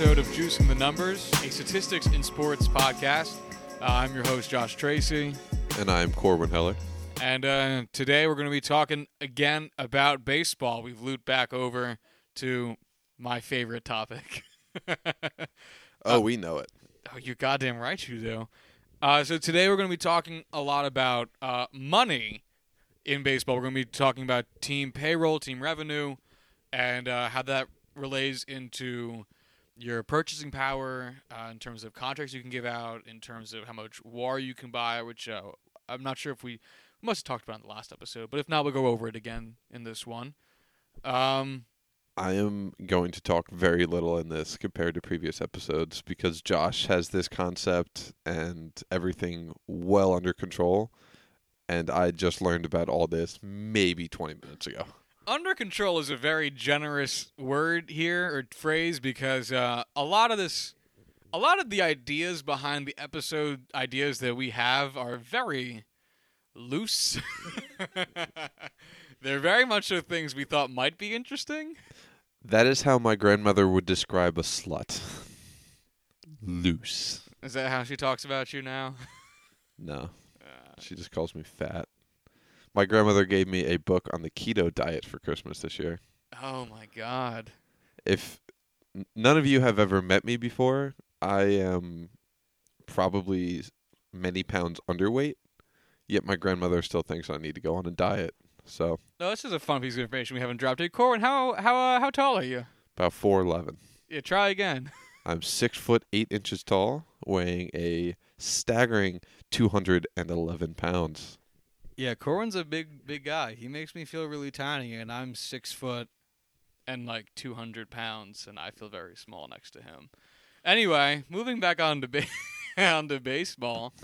welcome to today's episode of Juicing the Numbers, a statistics in sports podcast. Uh, I'm your host, Josh Tracy, And I'm Corwin Heller. and uh, today we're going to be talking again about baseball. We've looped back over to my favorite topic. Oh, we know it. Oh, you're goddamn right you do. Uh, so today we're going to be talking a lot about uh, money in baseball. We're going to be talking about team payroll, team revenue, and uh, how that relays into your purchasing power uh, in terms of contracts you can give out, in terms of how much WAR you can buy, which uh, I'm not sure if we, we must have talked about in the last episode, but if not, we'll go over it again in this one. Um, I am going to talk very little in this compared to previous episodes because Josh has this concept and everything well under control. And I just learned about all this maybe 20 minutes ago. Under control is a very generous word here or phrase because uh, a lot of this a lot of the ideas behind the episode ideas that we have are very loose. They're very much so things we thought might be interesting. That is how my grandmother would describe a slut. Loose. is that how she talks about you now? No, uh, she just calls me fat. My grandmother gave me a book on the keto diet for Christmas this year. oh my god if none of you have ever met me before, I am probably many pounds underweight. Yet my grandmother still thinks I need to go on a diet. So no this is a fun piece of information we haven't dropped yet corwin how how uh, how tall are you about four eleven. yeah try again I'm six foot eight inches tall, weighing a staggering two hundred and eleven pounds. Yeah, Corwin's a big, big guy. He makes me feel really tiny, and I'm six foot and like 200 pounds, and I feel very small next to him. Anyway, moving back on to, ba- on to baseball.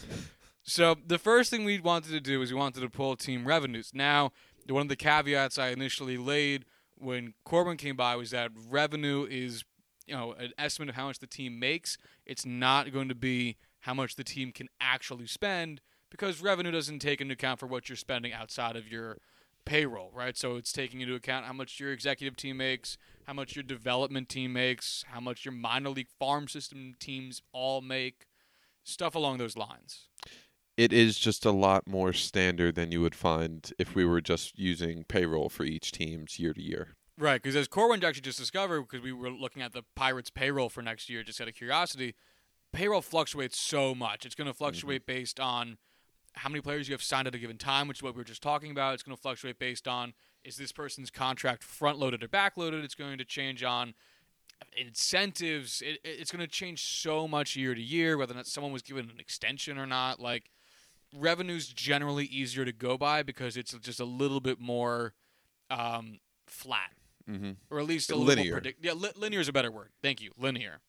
So the first thing we wanted to do is we wanted to pull team revenues. Now, one of the caveats I initially laid when Corwin came by was that revenue is, you know, an estimate of how much the team makes. It's not going to be how much the team can actually spend because revenue doesn't take into account for what you're spending outside of your payroll, right? So it's taking into account how much your executive team makes, how much your development team makes, how much your minor league farm system teams all make, stuff along those lines. It is just a lot more standard than you would find if we were just using payroll for each team's year to year. Right, because as Corwin actually just discovered, because we were looking at the Pirates' payroll for next year, just out of curiosity, payroll fluctuates so much. It's going to fluctuate mm-hmm. based on how many players you have signed at a given time, which is what we were just talking about. It's going to fluctuate based on is this person's contract front loaded or back loaded. It's going to change on incentives. It, it- it's going to change so much year to year, whether or not someone was given an extension or not. Like revenue's generally easier to go by because it's just a little bit more um, flat Mm-hmm. or at least a little Linear. more predict- yeah, li- linear is a better word. Thank you, linear.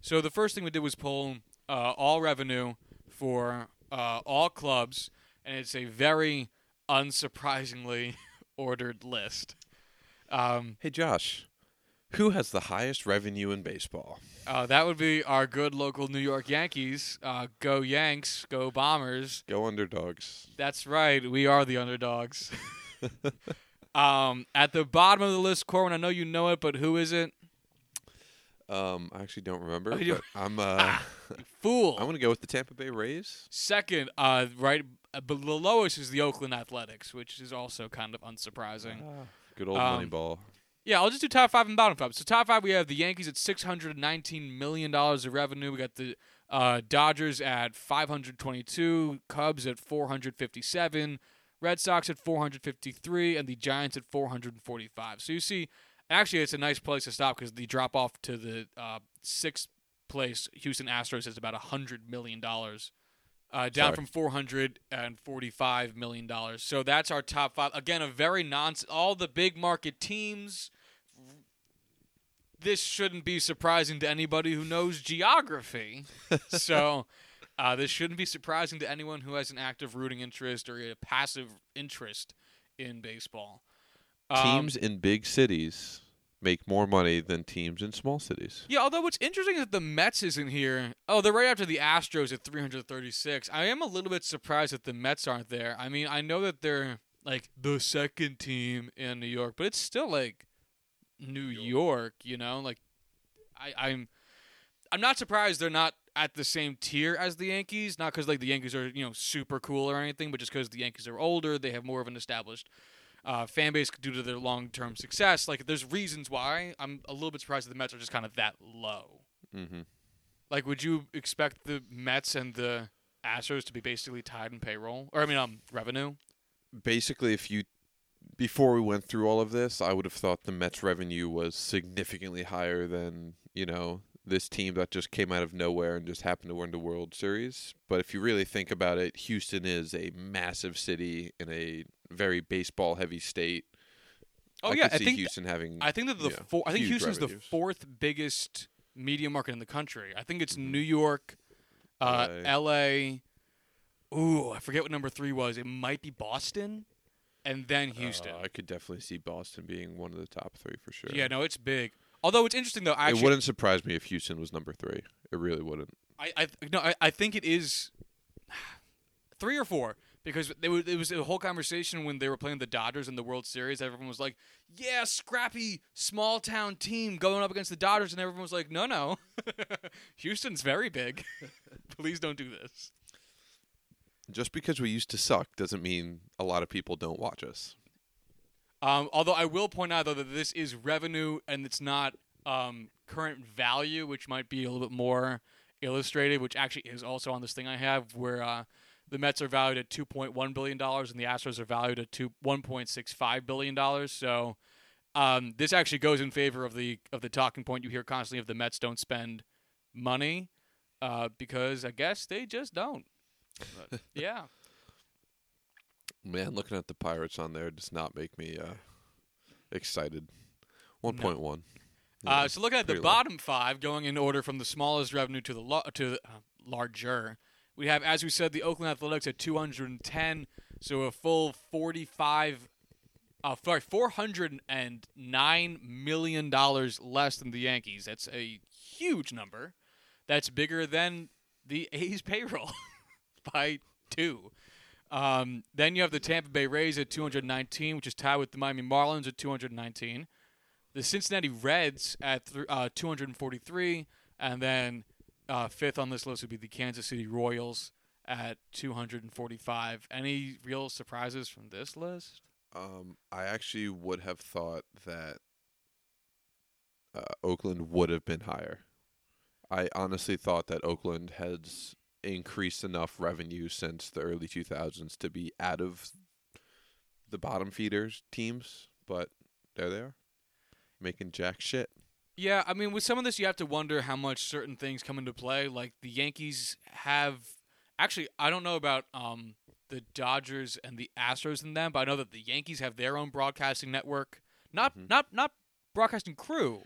So the first thing we did was pull uh, all revenue for uh, all clubs, and it's a very unsurprisingly ordered list. Um, Hey Josh, who has the highest revenue in baseball? uh, that would be our good local New York Yankees. Uh, go Yanks, go Bombers. Go underdogs. That's right. We are the underdogs. um, at the bottom of the list, Corwin, I know you know it, but who is it? Um, I actually don't remember, Oh, I'm uh, Fool. I'm gonna go with the Tampa Bay Rays. Second, uh, right uh, below us is the Oakland Athletics, which is also kind of unsurprising. Good old Um, Moneyball. Yeah, I'll just do top five and bottom five. So top five, we have the Yankees at six hundred nineteen million dollars of revenue. We got the uh, Dodgers at five hundred twenty-two, Cubs at four hundred fifty-seven, Red Sox at four hundred fifty-three, and the Giants at four hundred forty-five. So you see, actually, it's a nice place to stop because the drop off to the uh, sixth place Houston Astros is about hundred million dollars. Uh, down Sorry. from four hundred and forty-five million dollars. So that's our top five. Again, a very non. All the big market teams this shouldn't be surprising to anybody who knows geography. so, uh, this shouldn't be surprising to anyone who has an active rooting interest or a passive interest in baseball. Um, Teams in big cities make more money than teams in small cities. Yeah, although what's interesting is that the Mets isn't here. Oh, they're right after the Astros at 336. I am a little bit surprised that the Mets aren't there. I mean, I know that they're like the second team in New York, but it's still like New York, you know? Like I, I'm I'm not surprised they're not at the same tier as the Yankees. Not because like the Yankees are you know super cool or anything, but just because the Yankees are older, they have more of an established uh, fan base due to their long term success. Like there's reasons why. I'm a little bit surprised that the Mets are just kind of that low. Mm-hmm. Like, would you expect the Mets and the Astros to be basically tied in payroll, or I mean, um, revenue? Basically, if you before we went through all of this, I would have thought the Mets revenue was significantly higher than you know this team that just came out of nowhere and just happened to win the World Series. But if you really think about it, Houston is a massive city in a very baseball heavy state. Oh I yeah, I think Houston having. I think that the yeah, four, I think Houston's the fourth biggest media market in the country. I think it's Mhm. New York, uh, LA. L.A. Ooh, I forget what number three was. It might be Boston, and then Houston. Uh, I could definitely see Boston being one of the top three for sure. Yeah, no, it's big. Although it's interesting though. Actually, it wouldn't surprise me if Houston was number three. It really wouldn't. I, I no, I, I think it is three or four because they were, it was a whole conversation when they were playing the Dodgers in the World Series. Everyone was like, "Yeah, scrappy small town team going up against the Dodgers," and everyone was like, "No, no, Houston's very big. Please don't do this." Just because we used to suck doesn't mean a lot of people don't watch us. Um, although I will point out though that this is revenue and it's not um, current value, which might be a little bit more illustrated, which actually is also on this thing I have where uh, the Mets are valued at two point one billion dollars and the Astros are valued at two one point six five billion dollars. So um, this actually goes in favor of the of the talking point you hear constantly of the Mets don't spend money uh, because I guess they just don't. But, yeah. Man, looking at the Pirates on there does not make me uh, excited. One point one. Uh, so looking at the low. bottom five, going in order from the smallest revenue to the lo- to the, uh, larger, we have, as we said, the Oakland Athletics at 210, so a full 45, uh, sorry, 409 million dollars less than the Yankees. That's a huge number. That's bigger than the A's payroll by two. Um, then you have the Tampa Bay Rays at 219, which is tied with the Miami Marlins at 219 the Cincinnati Reds at th- uh, 243, and then uh, fifth on this list would be the Kansas City Royals at 245. Any real surprises from this list? Um, I actually would have thought that uh, Oakland would have been higher. I honestly thought that Oakland has increased enough revenue since the early 2000s to be out of the bottom feeders teams, but there they are, making jack shit. Yeah, I mean, with some of this, you have to wonder how much certain things come into play. Like the Yankees have, actually, I don't know about um, the Dodgers and the Astros and them, but I know that the Yankees have their own broadcasting network. Not Mhm. not not broadcasting crew.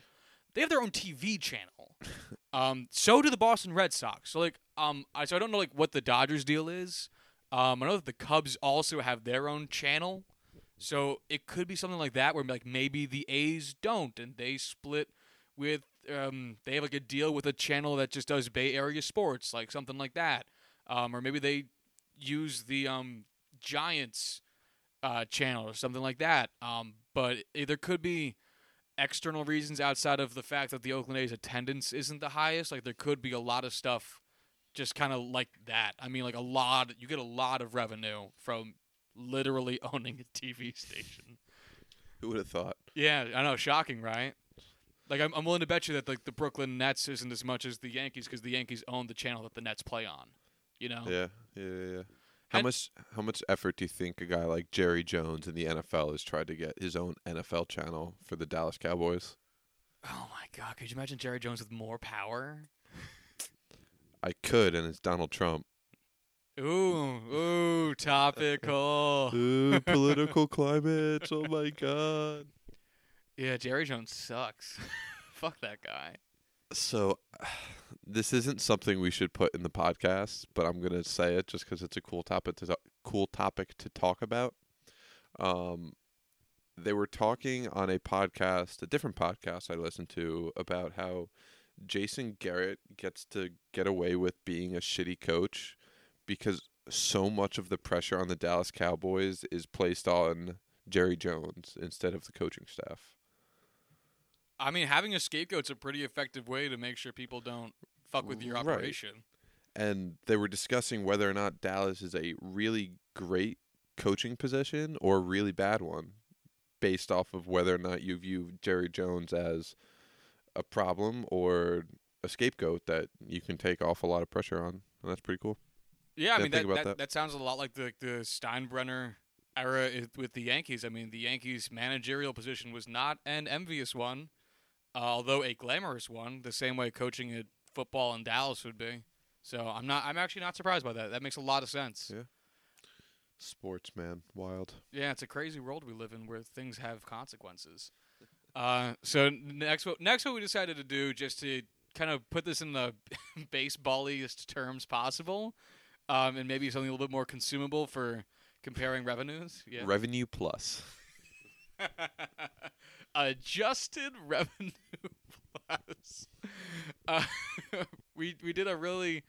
They have their own TV channel. um, so do the Boston Red Sox. So like, um, I so I don't know like what the Dodgers deal is. Um, I know that the Cubs also have their own channel. So it could be something like that, where like maybe the A's don't, and they split with um, they have like a deal with a channel that just does Bay Area sports, like something like that, um, or maybe they use the um, Giants uh, channel or something like that. Um, but it, there could be external reasons outside of the fact that the Oakland A's attendance isn't the highest. Like there could be a lot of stuff just kind of like that. I mean, like a lot. You get a lot of revenue from literally owning a TV station. Who would have thought? Yeah, I know. Shocking, right? Like I'm, I'm willing to bet you that like the Brooklyn Nets isn't as much as the Yankees because the Yankees own the channel that the Nets play on. You know. Yeah, yeah, yeah. yeah. How And- much how much effort do you think a guy like Jerry Jones in the NFL has tried to get his own NFL channel for the Dallas Cowboys? Oh my God! Could you imagine Jerry Jones with more power? I could, and it's Donald Trump. Ooh, ooh, topical. Ooh, political climate. Oh my god. Yeah, Jerry Jones sucks. Fuck that guy. So, this isn't something we should put in the podcast, but I'm gonna say it just because it's a cool topic to cool topic to talk about. Um, they were talking on a podcast, a different podcast I listened to, about how Jason Garrett gets to get away with being a shitty coach because so much of the pressure on the Dallas Cowboys is placed on Jerry Jones instead of the coaching staff. I mean, having a scapegoat's a pretty effective way to make sure people don't fuck with your Right. operation. and they were discussing whether or not Dallas is a really great coaching position or a really bad one, based off of whether or not you view Jerry Jones as a problem or a scapegoat that you can take off a lot of pressure on. And that's pretty cool. Yeah, I mean think that, that, that. sounds a lot like the the Steinbrenner era with the Yankees. I mean, the Yankees' managerial position was not an envious one, uh, although a glamorous one. The same way coaching at football in Dallas would be. So I'm not. I'm actually not surprised by that. That makes a lot of sense. Yeah. Sports, man. Wild. Yeah, it's a crazy world we live in where things have consequences. Uh, so next, what next, what we decided to do, just to kind of put this in the baseballiest terms possible, um, and maybe something a little bit more consumable for comparing revenues. Yeah, Revenue plus. adjusted revenue plus. Uh, we we did a really,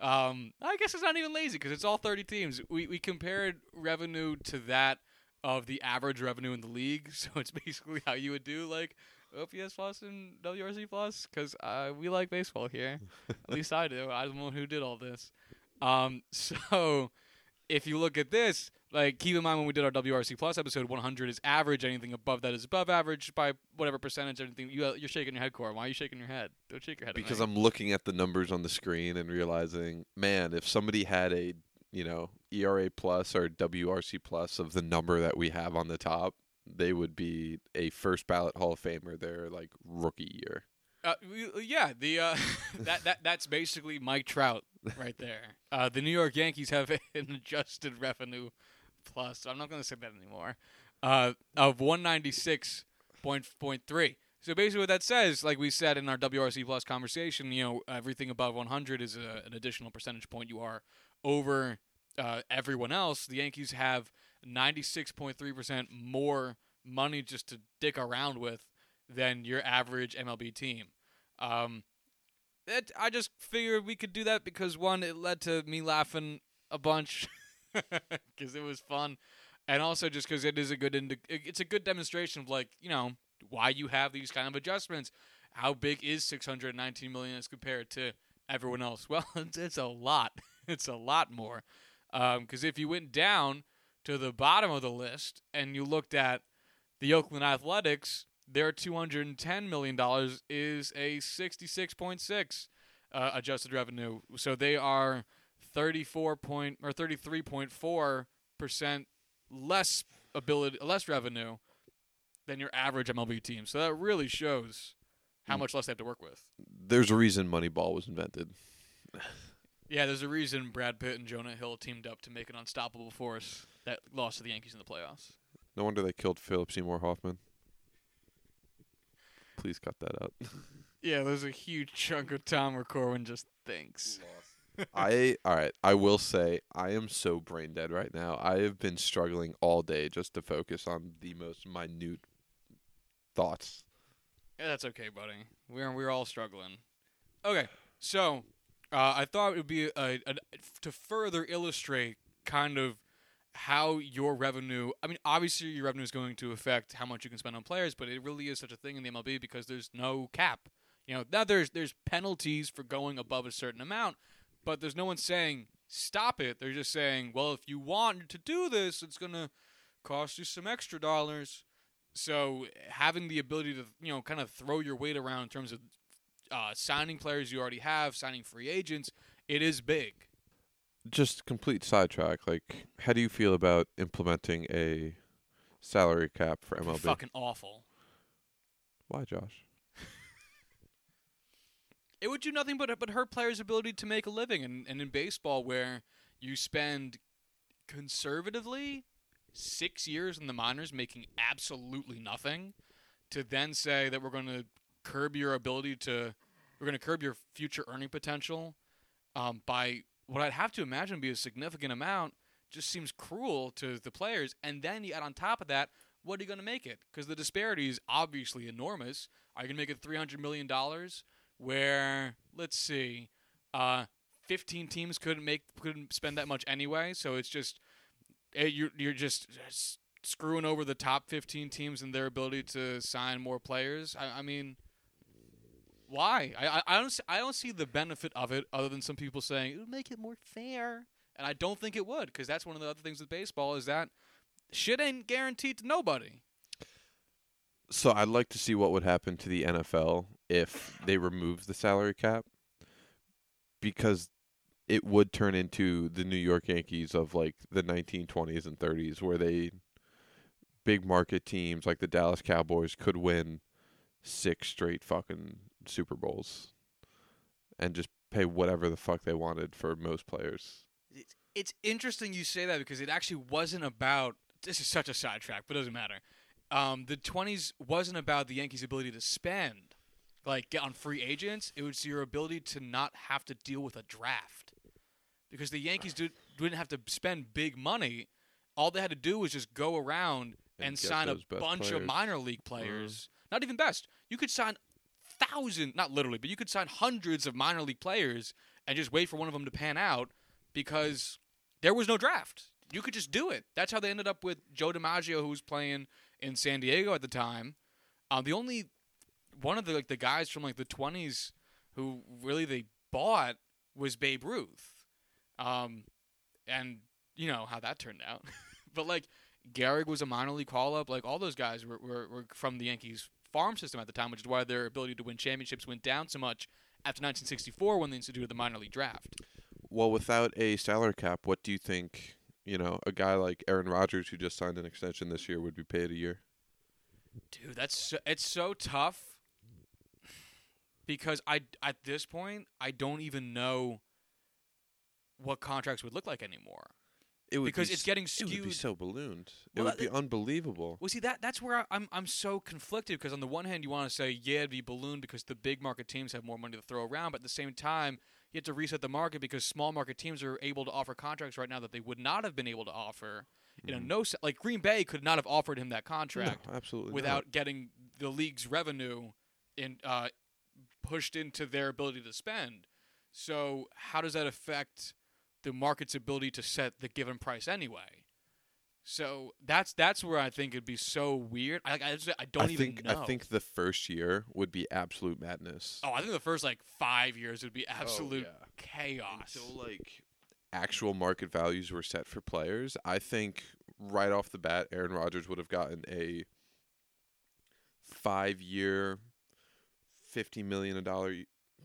um, I guess it's not even lazy because it's all thirty teams. We we compared revenue to that of the average revenue in the league. So it's basically how you would do like OPS plus and WRC plus because uh, we like baseball here. At least I do. I'm the one who did all this. Um, so if you look at this, like keep in mind when we did our WRC plus episode, 100 is average. Anything above that is above average by whatever percentage. Anything you you're shaking your head, Core. Why are you shaking your head? Don't shake your head. Because. I'm looking at the numbers on the screen and realizing, man, if somebody had a, you know, ERA plus or WRC plus of the number that we have on the top, they would be a first ballot Hall of Famer their like rookie year. Uh, yeah, the uh, that that that's basically Mike Trout right there. Uh, the New York Yankees have an adjusted revenue plus. I'm not going to say that anymore. Uh, of 196.3. So basically, what that says, like we said in our WRC plus conversation, you know, everything above 100 is a, an additional percentage point. You are over uh, everyone else. The Yankees have 96.3% more money just to dick around with than your average MLB team. Um, it, I just figured we could do that because one, it led to me laughing a bunch because it was fun, and also just because it is a good indi- it's a good demonstration of like you know why you have these kind of adjustments. How big is 619 million as compared to everyone else? Well, it's, it's a lot. It's a lot more. Because if you went down to the bottom of the list and you looked at the Oakland Athletics, their $210 million is a 66.6 uh, adjusted revenue. So they are 34 point or 33.4 percent less ability, less revenue than your average MLB team. So that really shows how Mm. much less they have to work with. There's a reason Moneyball was invented. Yeah, there's a reason Brad Pitt and Jonah Hill teamed up to make an unstoppable force that lost to the Yankees in the playoffs. No wonder they killed Philip Seymour Hoffman. Please cut that out. Yeah, there's a huge chunk of time where Corwin just thinks. I all right. I will say I am so brain dead right now. I have been struggling all day just to focus on the most minute thoughts. Yeah, that's okay, buddy. We're we're all struggling. Okay, so uh, I thought it would be a, a, to further illustrate kind of how your revenue. I mean, obviously your revenue is going to affect how much you can spend on players, but it really is such a thing in the MLB because there's no cap. You know, now there's there's penalties for going above a certain amount, but there's no one saying stop it. They're just saying, well, if you want to do this, it's gonna cost you some extra dollars. So having the ability to you know kind of throw your weight around in terms of uh, signing players you already have, signing free agents, it is big. Just complete sidetrack. Like, how do you feel about implementing a salary cap for MLB? Fucking awful. Why, Josh? It would do nothing but but hurt players' ability to make a living, and, and in baseball where you spend conservatively six years in the minors making absolutely nothing, to then say that we're going to curb your ability to, we're going to curb your future earning potential um, by what I'd have to imagine be a significant amount, just seems cruel to the players. And then you add on top of that, what are you going to make it? Because the disparity is obviously enormous. Are you going to make it three hundred million dollars? Where let's see, uh, fifteen teams couldn't make couldn't spend that much anyway. So it's just eh, you're you're just screwing over the top 15 teams in their ability to sign more players. I, I mean, why? I, I, I don't see, I don't see the benefit of it other than some people saying it would make it more fair, and I don't think it would because that's one of the other things with baseball is that shit ain't guaranteed to nobody. So I'd like to see what would happen to the NFL if they remove the salary cap because it would turn into the New York Yankees of like the 1920s and 30s where they big market teams like the Dallas Cowboys could win six straight fucking Super Bowls and just pay whatever the fuck they wanted for most players. It's, interesting you say that because it actually wasn't about. This is such a sidetrack, but it doesn't matter. Um, the 20s wasn't about the Yankees' ability to spend, like get on free agents. It was your ability to not have to deal with a draft, because the Yankees did, didn't have to spend big money. All they had to do was just go around and, And sign a bunch of players. Mm-hmm. minor league players. Not even best. You could sign thousand, not literally, but you could sign hundreds of minor league players and just wait for one of them to pan out because there was no draft. You could just do it. That's how they ended up with Joe DiMaggio, who was playing in San Diego at the time. Um, the only one of the like the guys from like the twenties who really they bought was Babe Ruth, um, and you know how that turned out. but like Gehrig was a minor league call up. Like all those guys were, were, were from the Yankees farm system at the time, which is why their ability to win championships went down so much after 1964 when they instituted the minor league draft. Well, without a salary cap, what do you think, you know, a guy like Aaron Rodgers who just signed an extension this year would be paid a year? Dude, that's so, it's so tough because I at this point I don't even know what contracts would look like anymore. It would Because be it's getting It would be skewed- so ballooned. Well, it would that- be unbelievable. Well, see that that's where I, I'm I'm so conflicted because on the one hand you want to say yeah it'd be ballooned because the big market teams have more money to throw around, but at the same time you have to reset the market because small market teams are able to offer contracts right now that they would not have been able to offer. You know, no like Green Bay could not have offered him that contract. No, absolutely without getting the league's revenue in uh, pushed into their ability to spend. So how does that affect the market's ability to set the given price anyway? So that's that's where I think it'd be so weird. I I, just, I don't I even think know. I think the first year would be absolute madness. oh, I think the first like five years would be oh, absolute yeah. chaos. Until like actual market values were set for players, I think right off the bat, Aaron Rodgers would have gotten a five-year, fifty million a dollar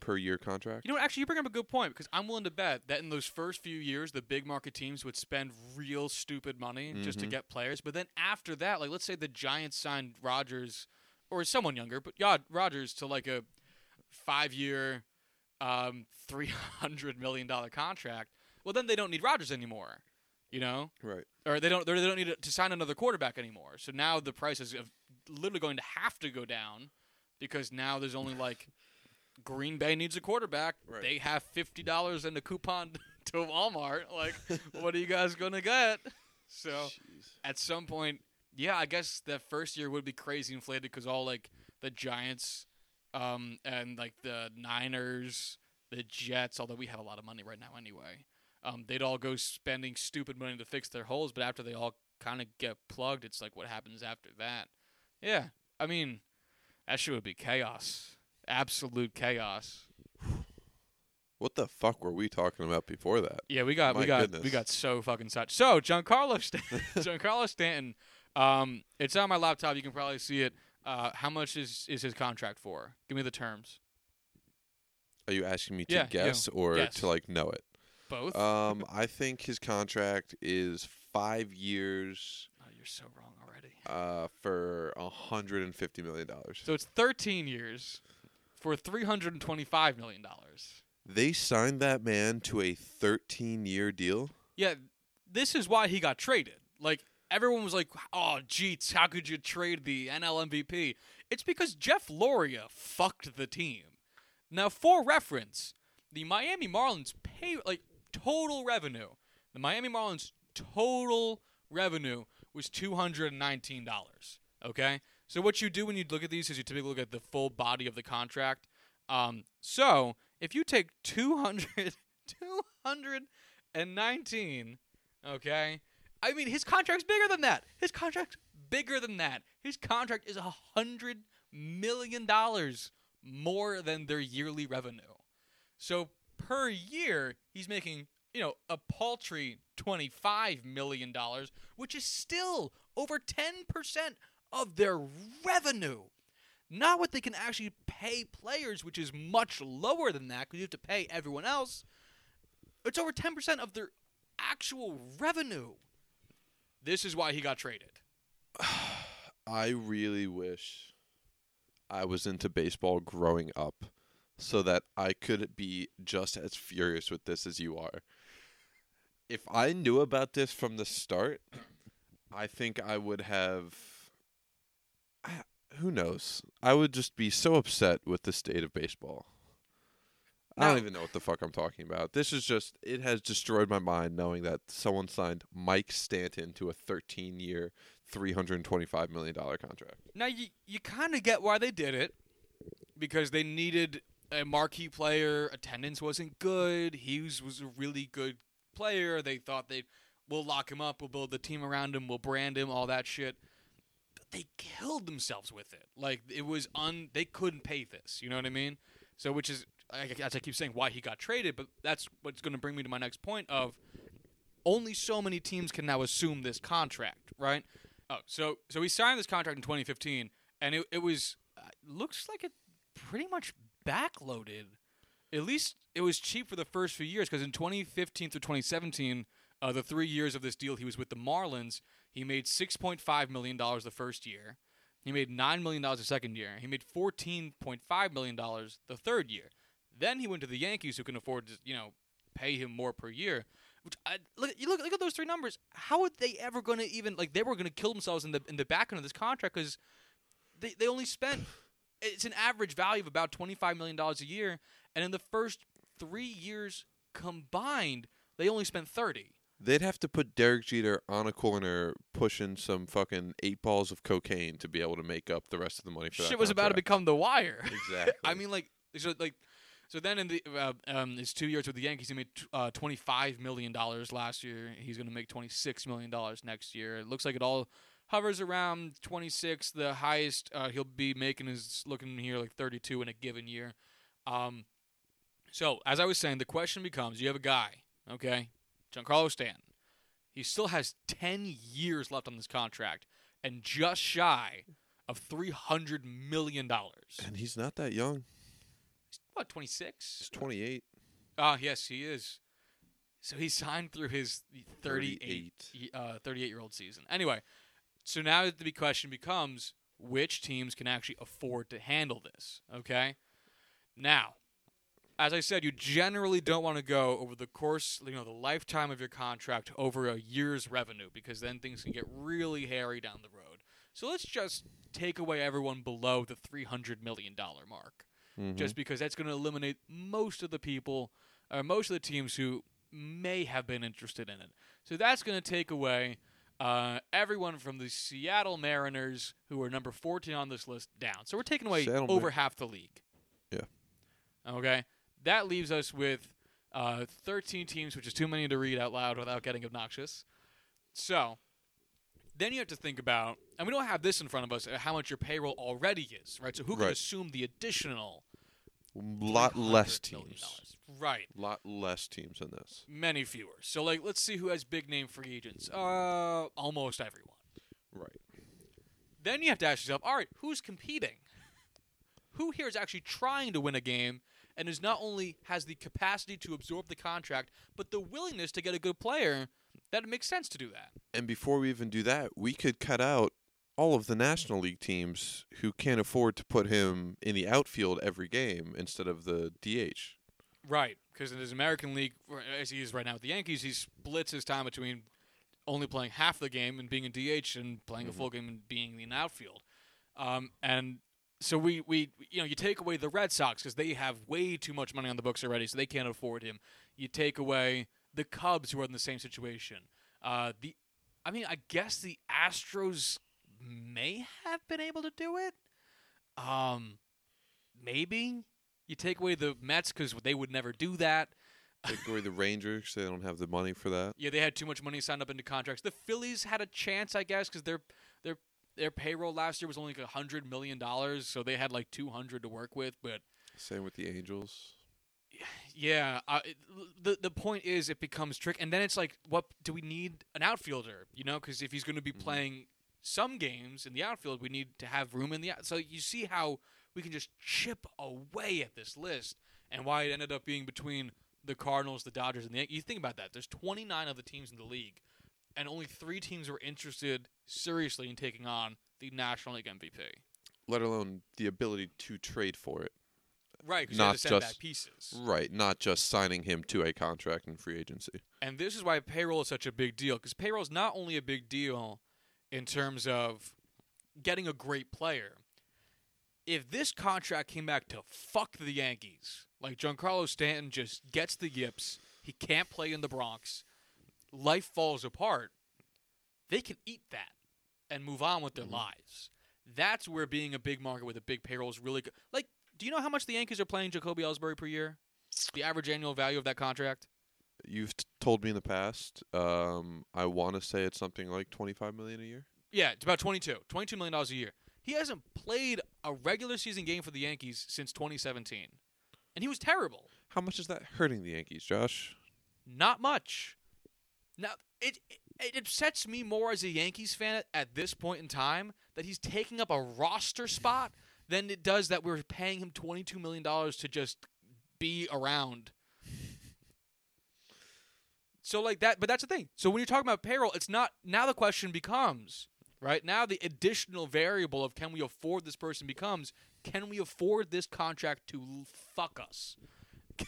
per year contract. You know, what, actually, you bring up a good point because I'm willing to bet that in those first few years, the big market teams would spend real stupid money just to Mhm. get players. But then after that, like let's say the Giants signed Rodgers or someone younger, but yeah, Rodgers to like a five-year, um, three hundred million dollar contract. Well, then they don't need Rodgers anymore. You know, right. or they don't they don't need to sign another quarterback anymore. So now the price is literally going to have to go down because now there's only like Green Bay needs a quarterback. Right. They have fifty dollars in the coupon to Walmart. Like, what are you guys gonna get? So at some point, yeah, I guess that first year would be crazy inflated because all like the Giants, um, and like the Niners, the Jets. Although we have a lot of money right now anyway, um, they'd all go spending stupid money to fix their holes. But after they all kind of get plugged, it's like what happens after that. Yeah, I mean, that shit would be chaos, absolute chaos. What the fuck were we talking about before that? Yeah, we got we My got we got so fucking such. So Giancarlo Stanton, Giancarlo Stanton, um, it's on my laptop. You can probably see it. Uh, how much is is his contract for? Give me the terms. Are you asking me to Yeah, guess or Guess. to like know it? Both. Um, I think his contract is five years, oh, you're so wrong. Uh, for a hundred and fifty million dollars. So it's 13 years for 325 million dollars. They signed that man to a thirteen-year deal. Yeah, this is why he got traded. Like everyone was like, "Oh, Jeets, how could you trade the NL MVP?" It's because Jeff Loria fucked the team. Now, for reference, the Miami Marlins pay like total revenue. The Miami Marlins total revenue was two hundred and nineteen dollars. Okay, so what you do when you look at these is you typically look at the full body of the contract. Um, so if you take 200, 219, okay, I mean, his contract's bigger than that. His contract's bigger than that. His contract is a hundred million dollars more than their yearly revenue. So per year, he's making you know a paltry twenty-five million dollars, which is still over ten percent of their revenue. Not what they can actually pay players, which is much lower than that because you have to pay everyone else. It's over 10% of their actual revenue. This is why he got traded. I really wish I was into baseball growing up so that I could be just as furious with this as you are. If I knew about this from the start, I think I would have. Ah, who knows? I would just be so upset with the state of baseball. I don't even know what the fuck I'm talking about. This is just, it has destroyed my mind knowing that someone signed Mike Stanton to a 13 year, $325 million contract. Now, you, you kind of get why they did it because they needed a marquee player. Attendance wasn't good. He was, was a really good player. They thought they we'll lock him up, we'll build the team around him, we'll brand him, all that shit. But they killed themselves with it. Like it was un they couldn't pay this. You know what I mean? So which is as I keep saying why he got traded, but that's what's going to bring me to my next point of only so many teams can now assume this contract, right? Oh, so so he signed this contract in 2015, and it it was uh, looks like it pretty much backloaded. At least it was cheap for the first few years because in 2015 through 2017, uh, the three years of this deal, he was with the Marlins. He made 6.5 million dollars the first year. He made nine million dollars the second year. He made 14.5 million dollars the third year. Then he went to the Yankees, who can afford to you know pay him more per year. Which I, look, you look look at those three numbers. How are they ever going to even like they were going to kill themselves in the in the back end of this contract because they they only spent it's an average value of about twenty five million dollars a year, and in the first three years combined, they only spent thirty. They'd have to put Derek Jeter on a corner pushing some fucking eight balls of cocaine to be able to make up the rest of the money for that Shit was about to become the wire. Exactly. I mean, like so like. So then, in the uh, um, his two years with the Yankees, he made t- uh, twenty five million dollars last year. He's going to make twenty six million dollars next year. It looks like it all hovers around twenty six. The highest uh, he'll be making is looking here like thirty two in a given year. Um, so as I was saying, the question becomes: You have a guy, okay, Giancarlo Stanton. He still has ten years left on this contract, and just shy of three hundred million dollars. and he's not that young. He's, what twenty six? He's 28. Ah, yes, he is. So he signed through his 38, 38. uh, 38 year old season. Anyway, so now the question becomes which teams can actually afford to handle this, okay? Now, as I said, you generally don't want to go over the course, you know, the lifetime of your contract over a year's revenue because then things can get really hairy down the road. So let's just take away everyone below the $300 million mark Mhm. just because that's going to eliminate most of the people, or most of the teams who may have been interested in it. So that's going to take away uh, everyone from the Seattle Mariners, who are number 14 on this list, down. So we're taking away Seattle over Mar- half the league. Yeah. Okay. That leaves us with uh, 13 teams, which is too many to read out loud without getting obnoxious. So then you have to think about, and we don't have this in front of us, uh, how much your payroll already is, right? So who can Right. assume the additional lot less $300 million teams. dollars? Right. Lot less teams than this. Many fewer. So like let's see who has big name free agents. Uh almost everyone. Right. Then you have to ask yourself, all right, who's competing? Who here is actually trying to win a game and is not only has the capacity to absorb the contract, but the willingness to get a good player that it makes sense to do that. And before we even do that, we could cut out all of the National League teams who can't afford to put him in the outfield every game instead of the DH. Right, because in his American League, as he is right now with the Yankees, he splits his time between only playing half the game and being in DH and playing a full game and being in the outfield. Um, and so we, we, you know, you take away the Red Sox because they have way too much money on the books already, so they can't afford him. You take away the Cubs who are in the same situation. Uh, the, I mean, I guess the Astros may have been able to do it. Um, maybe you take away the Mets because they would never do that. Take away the Rangers. They don't have the money for that. Yeah, they had too much money signed up into contracts. The Phillies had a chance, I guess, because their their their payroll last year was only like a hundred million dollars, so they had like two hundred to work with. But Same with the Angels. yeah, uh, it, the the point is, it becomes trick, and then it's like, what do we need an outfielder? You know, because if he's going to be Mhm. playing some games in the outfield, we need to have room in the out. So you see how we can just chip away at this list, and why it ended up being between the Cardinals, the Dodgers, and the Yankees. You think about that. There's 29 of the teams in the league, and only three teams were interested seriously in taking on the National League MVP. Let alone the ability to trade for it. Right, Not to send just- back pieces. Right, not just signing him to a contract in free agency. And this is why payroll is such a big deal because payroll is not only a big deal in terms of getting a great player. If this contract came back to fuck the Yankees, like Giancarlo Stanton just gets the yips, he can't play in the Bronx, life falls apart, they can eat that and move on with their Mhm. lives. That's where being a big market with a big payroll is really good. Like, do you know how much the Yankees are paying Jacoby Ellsbury per year? The average annual value of that contract? You've t- told me in the past. Um, I want to say it's something like twenty-five million a year. Yeah, it's about 22. 22 million dollars a year. He hasn't played a regular season game for the Yankees since 2017. And he was terrible. How much is that hurting the Yankees, Josh? Not much. Now, it it upsets me more as a Yankees fan at, this point in time that he's taking up a roster spot than it does that we're paying him 22 million dollars to just be around. So like that, but that's the thing. So when you're talking about payroll, it's not now the question becomes, right? Now the additional variable of can we afford this person becomes can we afford this contract to fuck us?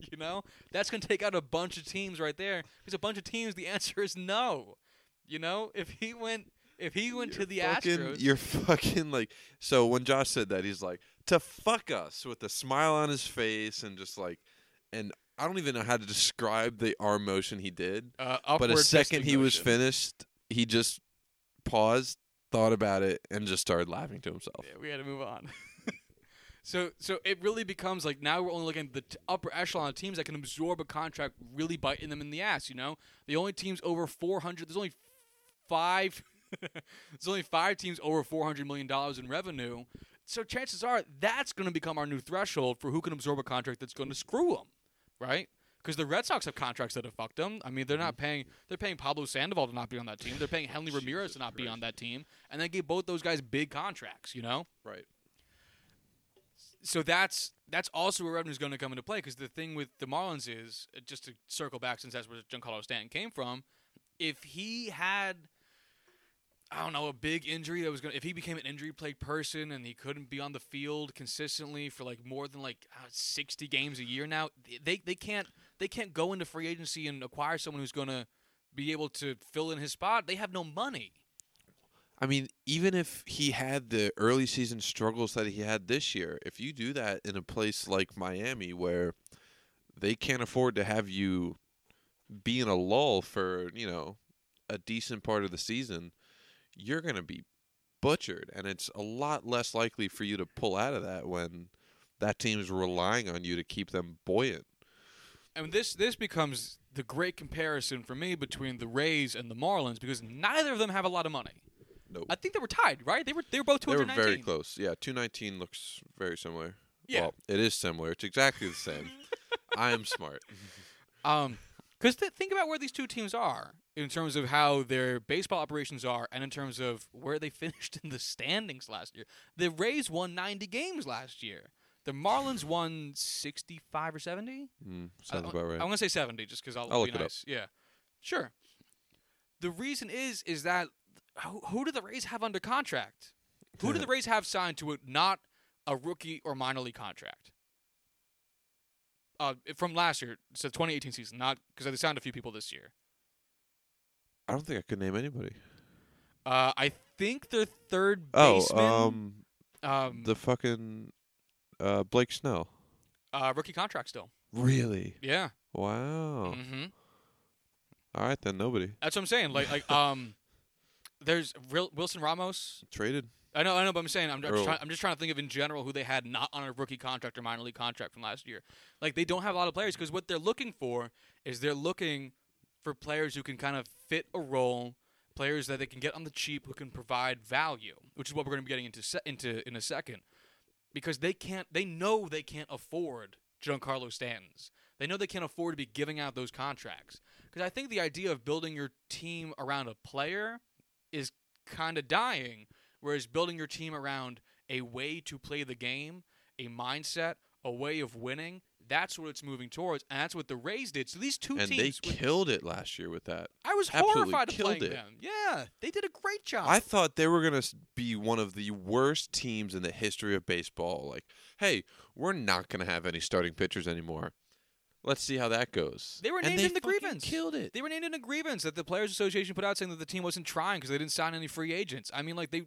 you know? That's going to take out a bunch of teams right there. Because a bunch of teams the answer is no. You know, if he went if he went to the fucking, Astros, You're fucking like. So when Josh said that, he's like to fuck us with a smile on his face and just like, and I don't even know how to describe the arm motion he did. uh, but a second he was finished, he just paused, thought about it, and just started laughing to himself. Yeah, we had to move on. so so it really becomes like now we're only looking at the t- upper echelon of teams that can absorb a contract really biting them in the ass. You know, the only teams over four hundred. There's only five. there's only five teams over four hundred million dollars in revenue. So chances are that's going to become our new threshold for who can absorb a contract that's going to screw them, right? Because the Red Sox have contracts that have fucked them. I mean, they're not mm-hmm. paying. They're paying Pablo Sandoval to not be on that team. They're paying Hanley Ramirez to not be on that team, and they gave both those guys big contracts. You know Right. So that's that's also where revenue is going to come into play because the thing with the Marlins is uh, just to circle back since that's where Giancarlo Stanton came from. If he had, I don't know, a big injury that was going, to if he became an injury plagued person and he couldn't be on the field consistently for like more than like uh, sixty games a year now, they they can't they can't go into free agency and acquire someone who's going to be able to fill in his spot. They have no money. I mean, even if he had the early season struggles that he had this year, if you do that in a place like Miami where they can't afford to have you be in a lull for, you know, a decent part of the season, you're going to be butchered. And it's a lot less likely for you to pull out of that when that team's relying on you to keep them buoyant. And this this becomes the great comparison for me between the Rays and the Marlins because neither of them have a lot of money. Nope. I think they were tied, right? They were they were both They were 219. very close. Yeah, 219 looks very similar. Yeah. Well, it is similar. It's exactly the same. I am smart. Um, because th- think about where these two teams are in terms of how their baseball operations are, and in terms of where they finished in the standings last year. The Rays won 90 games last year. The Marlins won 65 or 70. Mm, sounds I, about right. I'm gonna say 70 just because I'll, I'll be look it up. nice. Yeah, sure. The reason is is that who, who do the Rays have under contract? Who do the Rays have signed to a, not a rookie or minor league contract? Uh, from last year, so 2018 season, not because they signed a few people this year. I don't think I could name anybody. Uh, I think their third Oh, baseman, um, um, the fucking uh, Blake Snell. uh, rookie contract still. Really? Yeah. Wow. hmm All right then, nobody That's what I'm saying. Like, like, um, there's Wil- Wilson Ramos. traded. I know, I know, but I'm saying I'm, I'm, just trying, I'm just trying to think of in general who they had not on a rookie contract or minor league contract from last year. Like they don't have a lot of players because what they're looking for is they're looking for players who can kind of fit a role, players that they can get on the cheap who can provide value, which is what we're going to be getting into se- into in a second. Because they can't, they know they can't afford Giancarlo Stanton's. They know they can't afford to be giving out those contracts. Because I think the idea of building your team around a player is kind of dying, whereas building your team around a way to play the game, a mindset, a way of winning, that's what it's moving towards, and that's what the Rays did. So these two and they teams, with- killed it last year with that. I was absolutely horrified of killed playing it. them. Yeah, they did a great job. I thought they were going to be one of the worst teams in the history of baseball. Like, hey, we're not going to have any starting pitchers anymore. Let's see how that goes. They were named they in the grievance. Killed it. They were named in a grievance that the Players Association put out saying that the team wasn't trying because they didn't sign any free agents. I mean, like they.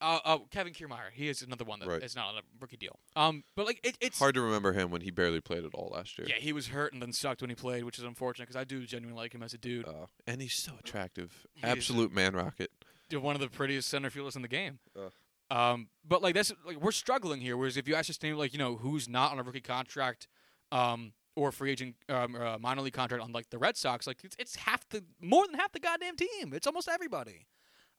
Uh, uh, Kevin Kiermaier, he is another one that Right. is not on a rookie deal. Um, but like it, it's Hard to remember him when he barely played at all last year. Yeah, he was hurt and then sucked when he played, which is unfortunate because I do genuinely like him as a dude. Uh, and he's so attractive. He. Absolute man rocket. One of the prettiest center fielders in the game. Um, but like that's like we're struggling here. Whereas if you ask just name like you know who's not on a rookie contract, um, or free agent, um, a minor league contract on like the Red Sox, like it's, it's half the more than half the goddamn team. It's almost everybody.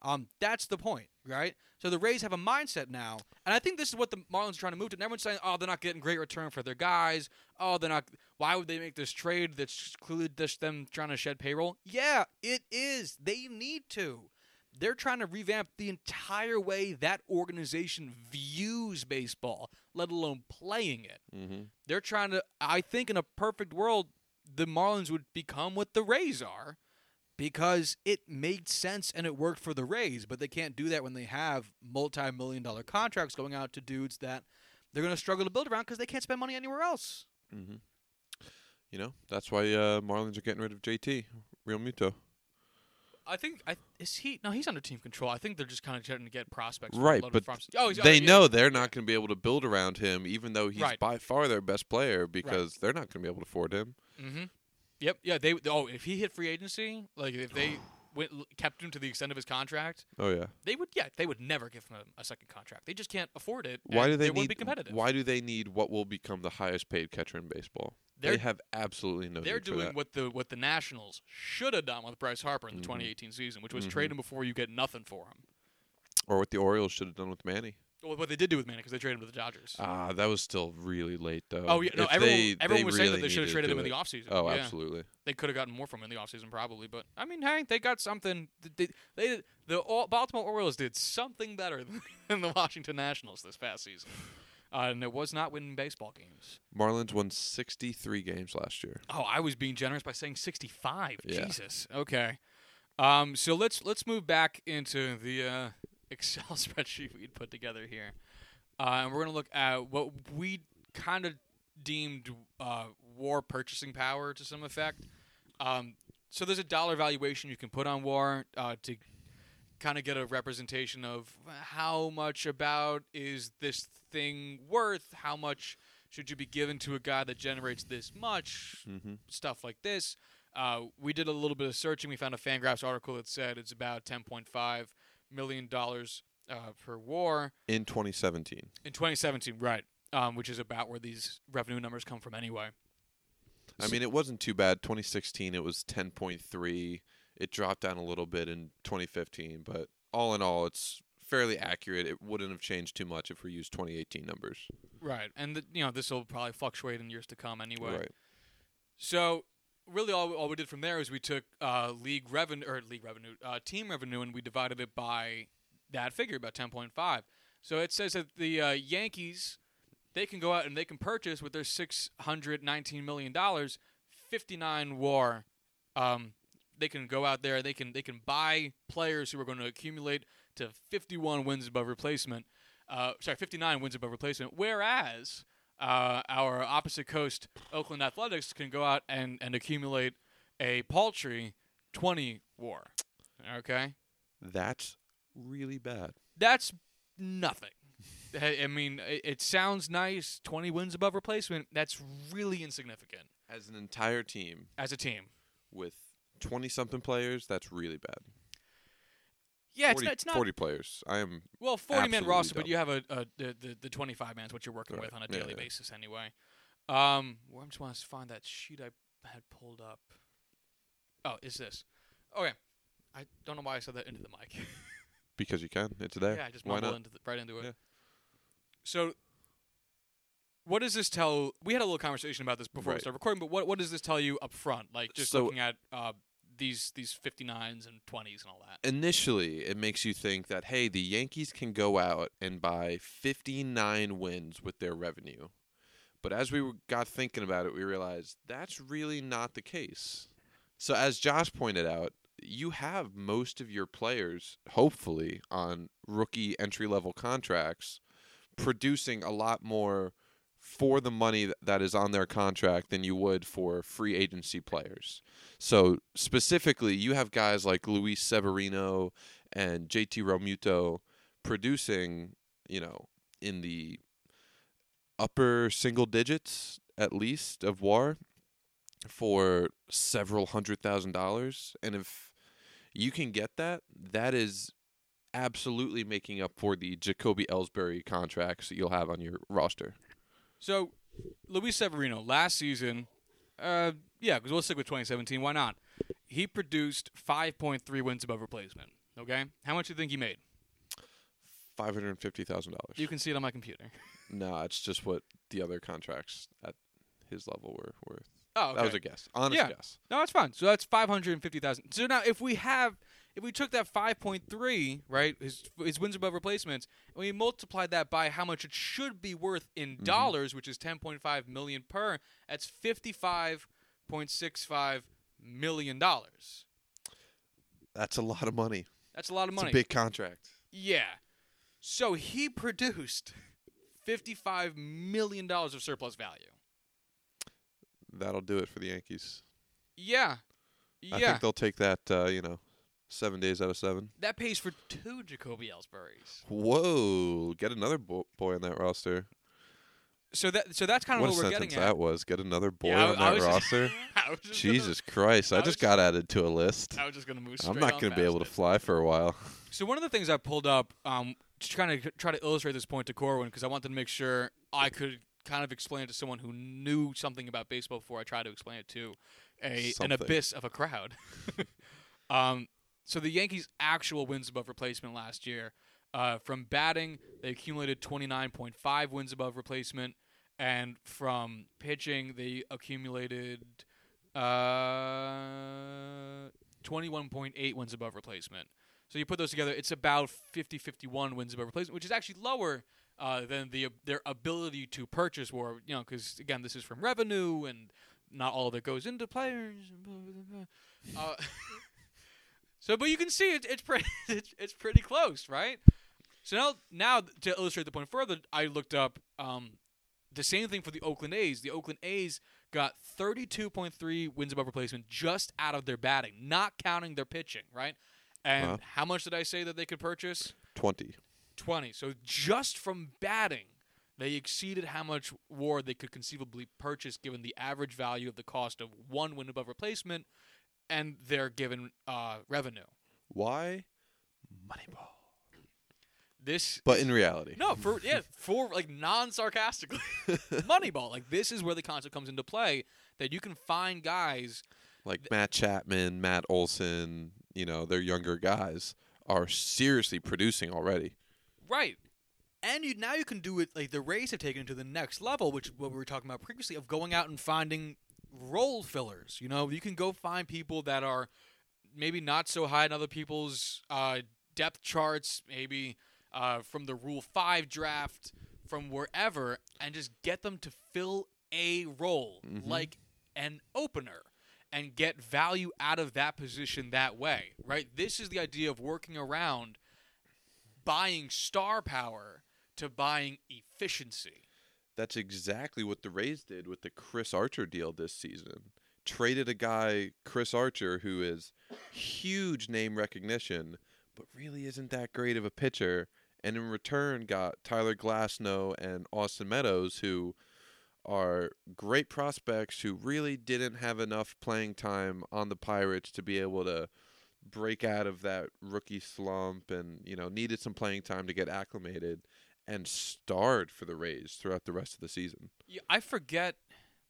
Um, that's the point, right? So the Rays have a mindset now, and I think this is what the Marlins are trying to move to. And everyone's saying, "Oh, they're not getting great return for their guys. Oh, they're not. Why would they make this trade? That's clearly just them trying to shed payroll. Yeah, it is. They need to. They're trying to revamp the entire way that organization views baseball, let alone playing it. Mm-hmm. They're trying to. I think in a perfect world, the Marlins would become what the Rays are, because it made sense and it worked for the Rays. But they can't do that when they have multi-million dollar contracts going out to dudes that they're going to struggle to build around because they can't spend money anywhere else. Mm-hmm. You know, that's why uh, Marlins are getting rid of JT, Realmuto. I think I is he no he's under team control. I think they're just kind of trying to get prospects. Right, but oh, he's, oh, they yeah. know they're not going to be able to build around him, even though he's Right. by far their best player, because they're not going to be able to afford him. Mm-hmm. Yep. Yeah. They. Oh, if he hit free agency, like if they went kept him to the extent of his contract, Oh yeah. they would. Yeah, they would never give him a, a second contract. They just can't afford it. Why do they, wouldn't need? be competitive? Why do they need what will become the highest paid catcher in baseball? They're they have absolutely no. they're doing that. what the what the Nationals should have done with Bryce Harper in the Mhm. 2018 season, which was Mhm. trade him before you get nothing for him. or what the Orioles should have done with Manny. Well, what they did do with Manny because they traded him to the Dodgers. Ah, that was still really late though. oh yeah, no. If everyone, they, everyone they was saying that they should have traded to him in the it. offseason. Oh, yeah. absolutely. They could have gotten more from him in the offseason probably, but I mean, hey, they got something. They, they the Or- Baltimore Orioles did something better than, than the Washington Nationals this past season, uh, and it was not winning baseball games. Marlins won 63 games last year. Oh, I was being generous by saying 65. Yeah. Jesus. Okay. Um, so let's let's move back into the uh, Excel spreadsheet we'd put together here, uh, and we're gonna look at what we kind of deemed uh, war purchasing power to some effect. Um, so there's a dollar valuation you can put on war uh, to kind of get a representation of how much about is this thing worth? How much should you be given to a guy that generates this much? Mm-hmm. stuff like this. Uh, we did a little bit of searching. We found a Fangraphs article that said it's about 10.5 million dollars uh, per war In 2017. in 2017, right? Um, which is about where these revenue numbers come from anyway. I mean, it wasn't too bad. 2016, it was 10.3. It dropped down a little bit in 2015, but all in all, it's fairly accurate. It wouldn't have changed too much if we used 2018 numbers. Right, and the, you know this will probably fluctuate in years to come anyway. Right. So really, all, all we did from there is we took uh, league revenue or league revenue, uh, team revenue, and we divided it by that figure, about ten point five. So it says that the uh, Yankees they can go out and they can purchase with their six hundred nineteen million dollars, fifty nine WAR. Um, they can go out there. They can they can buy players who are going to accumulate to fifty one wins above replacement. Uh, sorry, fifty nine wins above replacement. Whereas uh, our opposite coast Oakland Athletics can go out and, and accumulate a paltry 20 war. Okay? That's really bad. That's nothing. I mean, it, it sounds nice 20 wins above replacement. That's really insignificant As an entire team as a team. with 20 something players, that's really bad. Yeah, 40, it's not. It's not 40 players. I am well, forty man absolutely roster, but you have a, a the, the the twenty five man is what you're working Right. with on a Yeah, daily yeah. basis anyway. Um, well, I just want to find that sheet I had pulled up. Oh, is this? Okay, I don't know why I said that into the mic. because you can. It's there. Yeah, I just mumbled into the, right into it. Yeah. So, what does this tell? We had a little conversation about this before we Right. started recording, but what what does this tell you up front? Like just So- looking at uh, these these 59s and 20s and all that. Initially, it makes you think that hey, the Yankees can go out and buy 59 wins with their revenue. But as we got thinking about it, we realized that's really not the case. So as Josh pointed out, you have most of your players hopefully on rookie entry level contracts producing a lot more for the money that is on their contract than you would for free agency players. So specifically, you have guys like Luis Severino and JT Realmuto producing, you know, in the upper single digits at least of WAR for several hundred thousand dollars. And if you can get that, that is absolutely making up for the Jacoby Ellsbury contracts that you'll have on your roster. So, Luis Severino last season, uh, yeah, because we'll stick with 2017. Why not? He produced 5.3 wins above replacement. Okay, how much do you think he made? Five hundred fifty thousand dollars. You can see it on my computer. No, it's just what the other contracts at his level were worth. Oh, okay. That was a guess. Honest Yeah. guess. No, that's fine. So that's five hundred fifty thousand. So now, if we have, if we took that five point three, right, his his wins above replacements, and we multiplied that by how much it should be worth in Mm-hmm. dollars, which is ten point five million per, that's fifty five point six five million dollars. That's a lot of money. That's a lot of It's money. a big contract. yeah. So he produced fifty five million dollars of surplus value. That'll do it for the Yankees. Yeah. I Yeah. think they'll take that. Uh, you know, seven days out of seven. that pays for two Jacoby Ellsbury's. Whoa! Get another bo- boy on that roster. So that so that's kind of what what, a we're sentence getting at. that was. Get another boy Yeah, I- on I that just- roster. Just gonna- Jesus Christ! I, I just got added to a list. I was just gonna move. On. I'm not to be able to fly for a while. So one of the things I pulled up, um, to trying to try to illustrate this point to Corwin, because I wanted to make sure I could kind of explain it to someone who knew something about baseball before I tried to explain it to a an abyss of a crowd. um, so the Yankees' actual wins above replacement last year, uh, from batting they accumulated 29.5 wins above replacement, and from pitching they accumulated uh, 21.8 wins above replacement. So you put those together, it's about 50-51 wins above replacement, which is actually lower uh, than the their ability to purchase war. You know, because again, this is from revenue, and not all that goes into players. Uh, so, but you can see it, it's pretty it's, it's pretty close, right? So now, now to illustrate the point further, I looked up um, the same thing for the Oakland A's. The Oakland A's got 32.3 wins above replacement just out of their batting, not counting their pitching, right? And Wow. how much did I say that they could purchase? Twenty. 20. So just from batting, they exceeded how much war they could conceivably purchase given the average value of the cost of one win above replacement and their given uh, revenue. Why? Moneyball. This But in reality, no for yeah for like non sarcastically Moneyball like this is where the concept comes into play that you can find guys like Matt Chapman, Matt Olson, you know, they're younger guys are seriously producing already. Right. And you now you can do it like the Rays have taken it to the next level, which is what we were talking about previously of going out and finding role fillers. You know, you can go find people that are maybe not so high in other people's uh, depth charts, maybe uh, from the Rule Five draft, from wherever, and just get them to fill a role Mhm. like an opener. And get value out of that position that way, right? This is the idea of working around buying star power to buying efficiency. That's exactly what the Rays did with the Chris Archer deal this season. Traded a guy, Chris Archer, who is huge name recognition, but really isn't that great of a pitcher, and in return got Tyler Glasnow and Austin Meadows, who are great prospects who really didn't have enough playing time on the Pirates to be able to break out of that rookie slump and, you know, needed some playing time to get acclimated and starred for the Rays throughout the rest of the season. Yeah, I forget.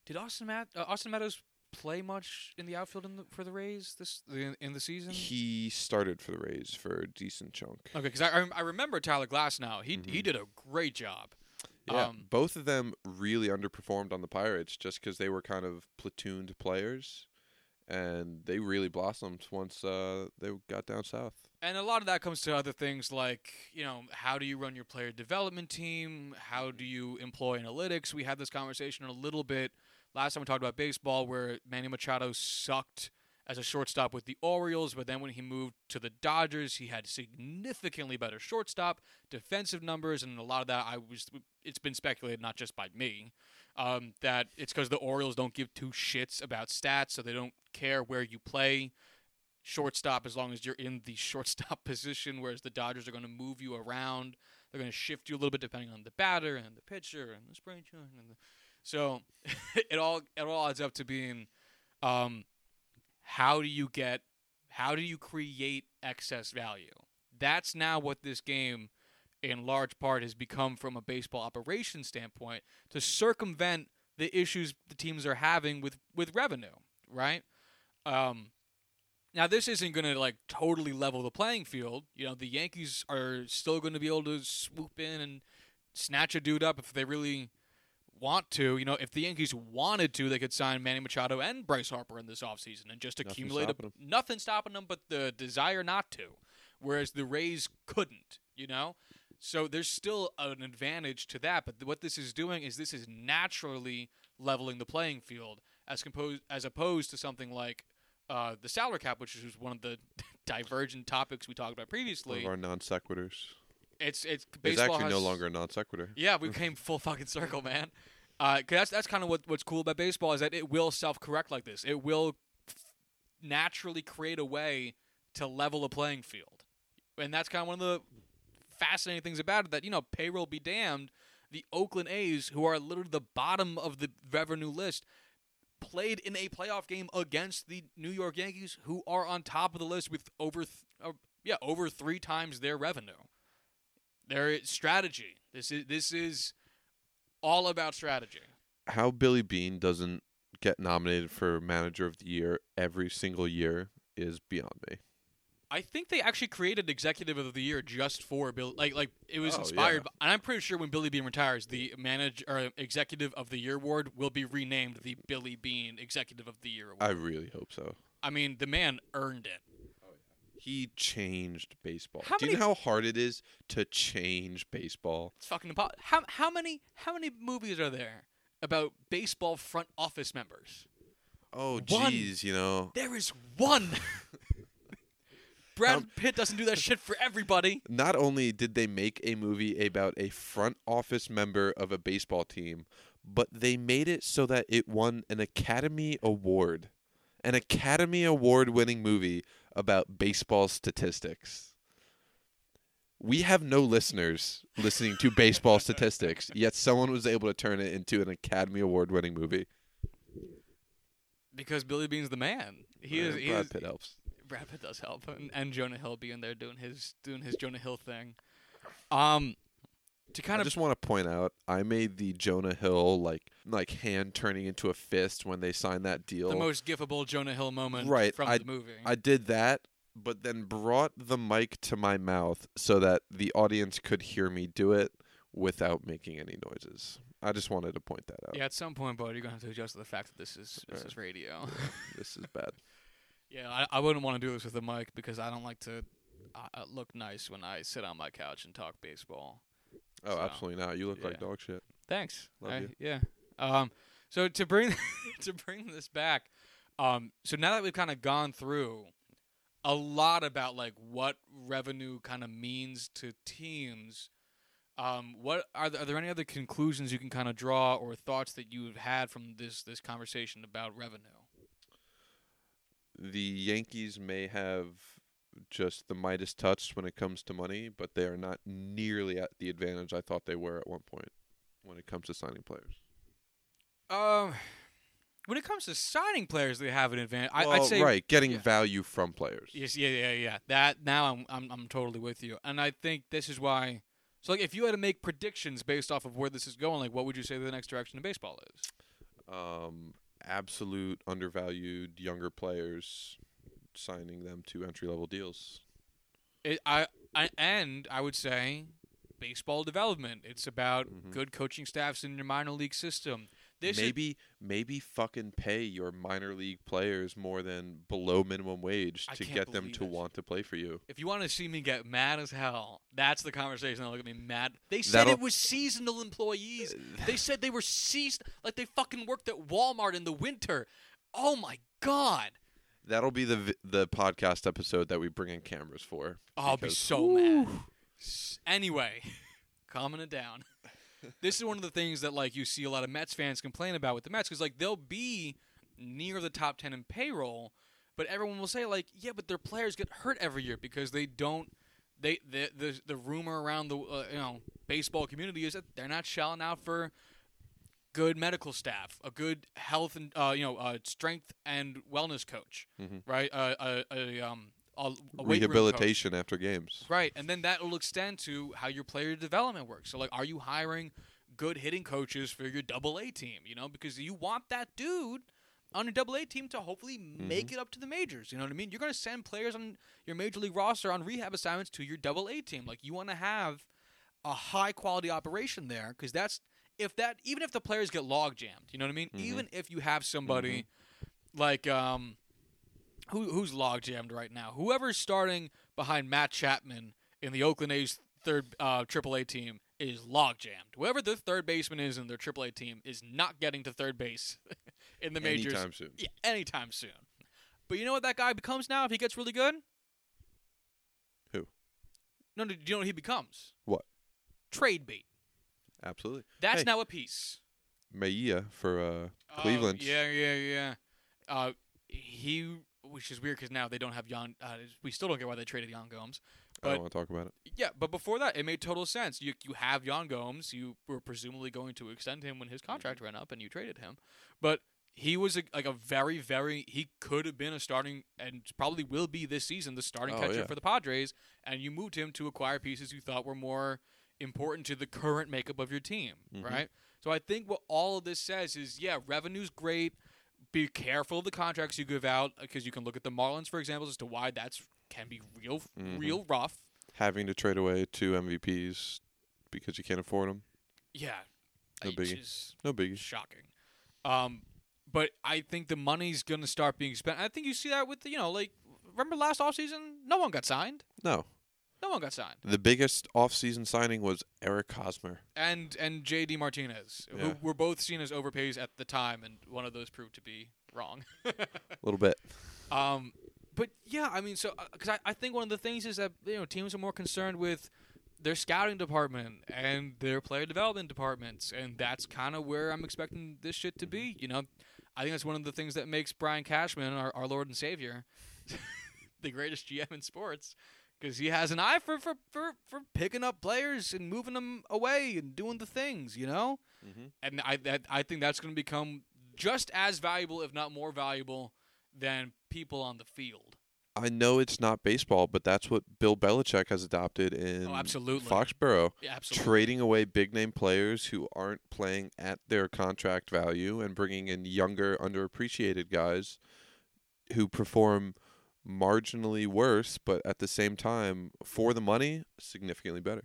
Did Austin Matt uh, Austin Meadows play much in the outfield in the, for the Rays this in, in the season? He started for the Rays for a decent chunk. Okay, because I, I remember Tyler Glasnow. He he Mhm. did a great job. Yeah, Um, both of them really underperformed on the Pirates just because they were kind of platooned players, and they really blossomed once uh, they got down south. And a lot of that comes to other things like, you know, how do you run your player development team? How do you employ analytics? We had this conversation a little bit last time we talked about baseball where Manny Machado sucked as a shortstop with the Orioles, but then when he moved to the Dodgers, he had significantly better shortstop, defensive numbers, and a lot of that I was it's been speculated not just by me um, that it's because the Orioles don't give two shits about stats, so they don't care where you play shortstop as long as you're in the shortstop position, whereas the Dodgers are going to move you around. They're going to shift you a little bit depending on the batter and the pitcher and the spring. And the, so it all it all adds up to being um, how do you get how do you create excess value? That's now what this game in large part has become from a baseball operation standpoint to circumvent the issues the teams are having with with revenue, right? Um, now this isn't going to like totally level the playing field. You know, the Yankees are still going to be able to swoop in and snatch a dude up if they really want to. You know, if the Yankees wanted to, they could sign Manny Machado and Bryce Harper in this offseason and just Nothing accumulate a, stopping 'em. nothing stopping them but the desire not to. Whereas the Rays couldn't, you know? So there's still an advantage to that, but what this is doing is this is naturally leveling the playing field as composed as opposed to something like uh, the salary cap, which is one of the divergent topics we talked about One previously. of our non sequiturs. It's it's It's baseball actually no longer a non sequitur. yeah, we came full fucking circle, man. Uh, 'cause that's that's kind of what what's cool about baseball is that it will self correct like this. It will naturally create a way to level a playing field, and that's kind of one of the fascinating things about it. That you know, payroll be damned, the Oakland A's, who are literally the bottom of the revenue list, played in a playoff game against the New York Yankees, who are on top of the list with over th- uh, yeah over three times their revenue. Their strategy. This is this is all about strategy. How Billy Beane doesn't get nominated for Manager of the Year every single year is beyond me. I think they actually created Executive of the Year just for Bill. Like like it was Oh, inspired, yeah. by, and I'm pretty sure when Billy Beane retires, the manager or Executive of the Year award will be renamed the Billy Beane Executive of the Year award. I really hope so. I mean, the man earned it. He changed baseball. How Do you know how hard it is to change baseball? It's fucking impossible. How how many how many movies are there about baseball front office members? Oh, jeez, you know. There is one. Brad How- Pitt doesn't do that shit for everybody. Not only did they make a movie about a front office member of a baseball team, but they made it so that it won an Academy Award. An Academy Award winning movie about baseball statistics. We have no listeners listening to baseball statistics, yet someone was able to turn it into an Academy Award winning movie. Because Billy Beane's the man. He Uh, is. He Brad is Pitt helps. Brad Pitt does help, and, and Jonah Hill being there doing his doing his Jonah Hill thing. Um, to kind I of just want to point out, I made the Jonah Hill like like hand turning into a fist when they signed that deal. the most gifable Jonah Hill moment Right, from I- the movie. I did that, but then brought the mic to my mouth so that the audience could hear me do it without making any noises. I just wanted to point that out. yeah, at some point, Bud, you're gonna have to adjust to the fact that this is this Right. is radio. This is bad. yeah, I, I wouldn't want to do this with a mic because I don't like to look nice when I sit on my couch and talk baseball. Oh, So, absolutely not. You look like dog shit. Thanks. Love I- you. Yeah. Um, so to bring to bring this back, um, so now that we've kind of gone through a lot about like what revenue kind of means to teams, um, what are there, are there any other conclusions you can kind of draw or thoughts that you've had from this this conversation about revenue? The Yankees may have just the Midas touch when it comes to money, but they are not nearly at the advantage I thought they were at one point when it comes to signing players. Um, when it comes to signing players, they have an advantage. I, well, I'd say right, getting yeah. value from players. Yes, yeah, yeah, yeah. That now I'm, I'm I'm totally with you, and I think this is why. So, like, if you had to make predictions based off of where this is going, like, what would you say the next direction of baseball is? Um, absolute undervalued younger players, signing them to entry level deals. It, I, I and I would say baseball development. It's about Mhm. good coaching staffs in your minor league system. Is, maybe maybe fucking pay your minor league players more than below minimum wage to get them to want to play for you. if you want to see me get mad as hell, that's the conversation that'll get me mad. They said That'll- it was seasonal employees. They said they were seasonal, like they fucking worked at Walmart in the winter. Oh my god! That'll be the the podcast episode that we bring in cameras for. Oh, I'll be so mad. Anyway, calming it down. This is one of the things that like you see a lot of Mets fans complain about with the Mets because like they'll be near the top ten in payroll, but everyone will say like, yeah, but their players get hurt every year because they don't. They the the, the rumor around the uh, you know baseball community is that they're not shelling out for good medical staff, a good health and uh, you know uh, strength and wellness coach, Mhm. right? Uh, a, a um a, a rehabilitation after games. Right, and then that will extend to how your player development works. So, like, are you hiring good hitting coaches for your double A team? You know, because you want that dude on your double A team to hopefully make it up to the majors. You know what I mean? You're going to send players on your major league roster on rehab assignments to your double A team. Like, you want to have a high quality operation there because that's if that even if the players get log jammed, you know what I mean? Mhm. Even if you have somebody like um who who's log jammed right now? Whoever's starting behind Matt Chapman in the Oakland A's third uh, AAA team is log jammed. Whoever the third baseman is in their AAA team is not getting to third base in the majors Anytime soon. yeah, anytime soon. But you know what that guy becomes now if he gets really good? Who? No, no, do you know what he becomes? What? Trade bait. Absolutely. That's Hey. now a piece. Maia for uh, Oh, Cleveland. yeah, yeah, yeah. Uh, he, which is weird because now they don't have Yan. Uh, we still don't get why they traded Yan Gomes. I don't want to talk about it. yeah, but before that, it made total sense. You you have Yan Gomes. You were presumably going to extend him when his contract Mm-hmm. ran up, and you traded him. But he was a, like a very, very. He could have been a starting, and probably will be this season, the starting Oh, catcher yeah. for the Padres. And you moved him to acquire pieces you thought were more important to the current makeup of your team, Mhm. right? So I think what all of this says is, yeah, revenue's great. Be careful of the contracts you give out because you can look at the Marlins, for example, as to why that's can be real, Mhm. real rough. Having to trade away two MVPs because you can't afford them. Yeah, No biggie. is No biggie. shocking. Um, but I think the money's gonna start being spent. I think you see that with the, you know, like remember last offseason? No one got signed. No. No one got signed. The biggest off-season signing was Eric Hosmer. And and JD Martinez, Yeah. who were both seen as overpays at the time, and one of those proved to be wrong. A little bit. Um, but yeah, I mean, so because I, I think one of the things is that you know teams are more concerned with their scouting department and their player development departments, and that's kind of where I'm expecting this shit to be. You know, I think that's one of the things that makes Brian Cashman, our, our Lord and Savior, the greatest GM in sports, because he has an eye for, for for for picking up players and moving them away and doing the things. You know, Mm-hmm. and I that I think that's going to become just as valuable, if not more valuable, than people on the field. I know it's not baseball, but that's what Bill Belichick has adopted in Oh, absolutely. Foxborough. Yeah, absolutely. Trading away big name players who aren't playing at their contract value and bringing in younger, underappreciated guys who perform marginally worse, but at the same time, for the money, significantly better.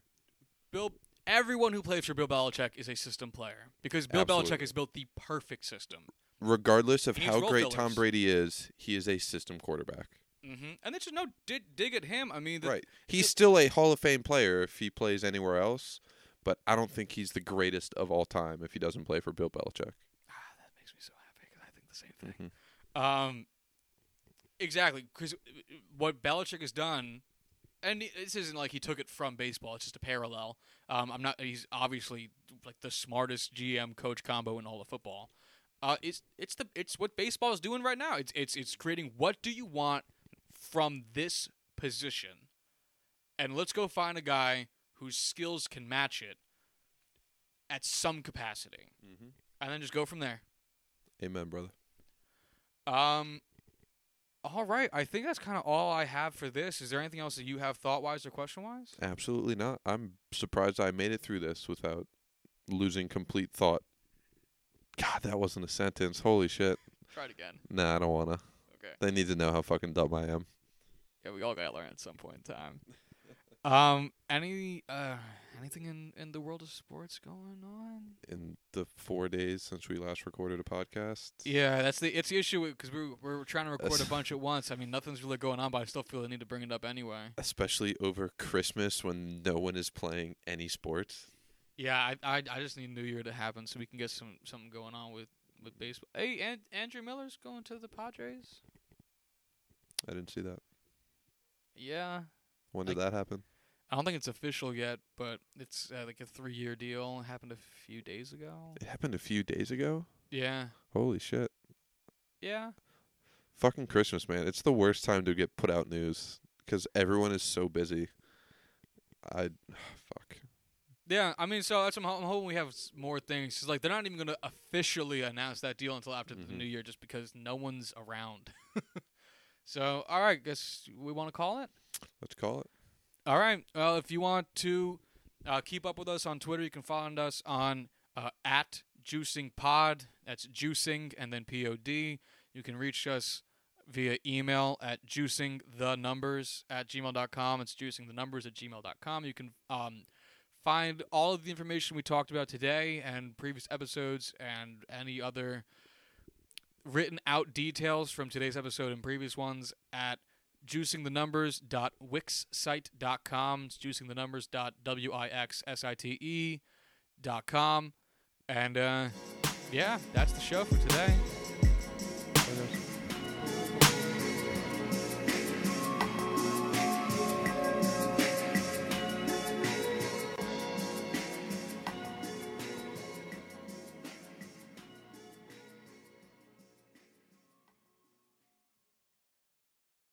Bill. Everyone who plays for Bill Belichick is a system player because Bill Absolutely. Belichick has built the perfect system. Regardless of how great fillers. Tom Brady is, he is a system quarterback. hmm And there's just no dig, dig at him. I mean, the, right. He's still a Hall of Fame player if he plays anywhere else, but I don't think he's the greatest of all time if he doesn't play for Bill Belichick. Ah, that makes me so happy 'cause I think the same thing. Mhm. Um, exactly, because what Belichick has done, and this isn't like he took it from baseball; it's just a parallel. Um, I'm not. He's obviously like the smartest GM coach combo in all of football. Uh, it's it's the it's what baseball is doing right now. It's it's it's creating what do you want from this position, and let's go find a guy whose skills can match it at some capacity, Mhm. and then just go from there. Amen, brother. Um. All right, I think that's kind of all I have for this. Is there anything else that you have thought wise or question wise? Absolutely not. I'm surprised I made it through this without losing complete thought. God, that wasn't a sentence. Holy shit. Try it again. Nah, I don't wanna. Okay. They need to know how fucking dumb I am. Yeah, we all gotta learn at some point in time. Um. Any uh anything in in the world of sports going on? In the four days since we last recorded a podcast. Yeah, that's the it's the issue because we're we're trying to record a bunch at once. I mean, nothing's really going on, but I still feel the need to bring it up anyway. Especially over Christmas when no one is playing any sports. Yeah, I I, I just need New Year to happen so we can get some something going on with with baseball. Hey, and Andrew Miller's going to the Padres. I didn't see that. Yeah, When did Like- that happen? I don't think it's official yet, but it's uh, like a three year deal. It happened a few days ago. It happened a few days ago. Yeah, Holy shit. yeah. Fucking Christmas, man. It's the worst time to get put out news because everyone is so busy. I fuck. Yeah, I mean, so that's I'm, I'm hoping we have more things. 'Cause, like they're not even going to officially announce that deal until after the Mhm. new year, just because no one's around. so, all right, guess we want to call it. Let's call it. All right. Well, if you want to uh, keep up with us on Twitter, you can find us on uh, at Juicing Pod. That's juicing and then P O D. You can reach us via email at juicingthenumbers at gmail.com. It's juicingthenumbers at gmail.com. You can um, find all of the information we talked about today and previous episodes and any other written out details from today's episode and previous ones at juicingthenumbers.wixsite.com. It's juicingthenumbers.wixsite.com. And uh, yeah, that's the show for today.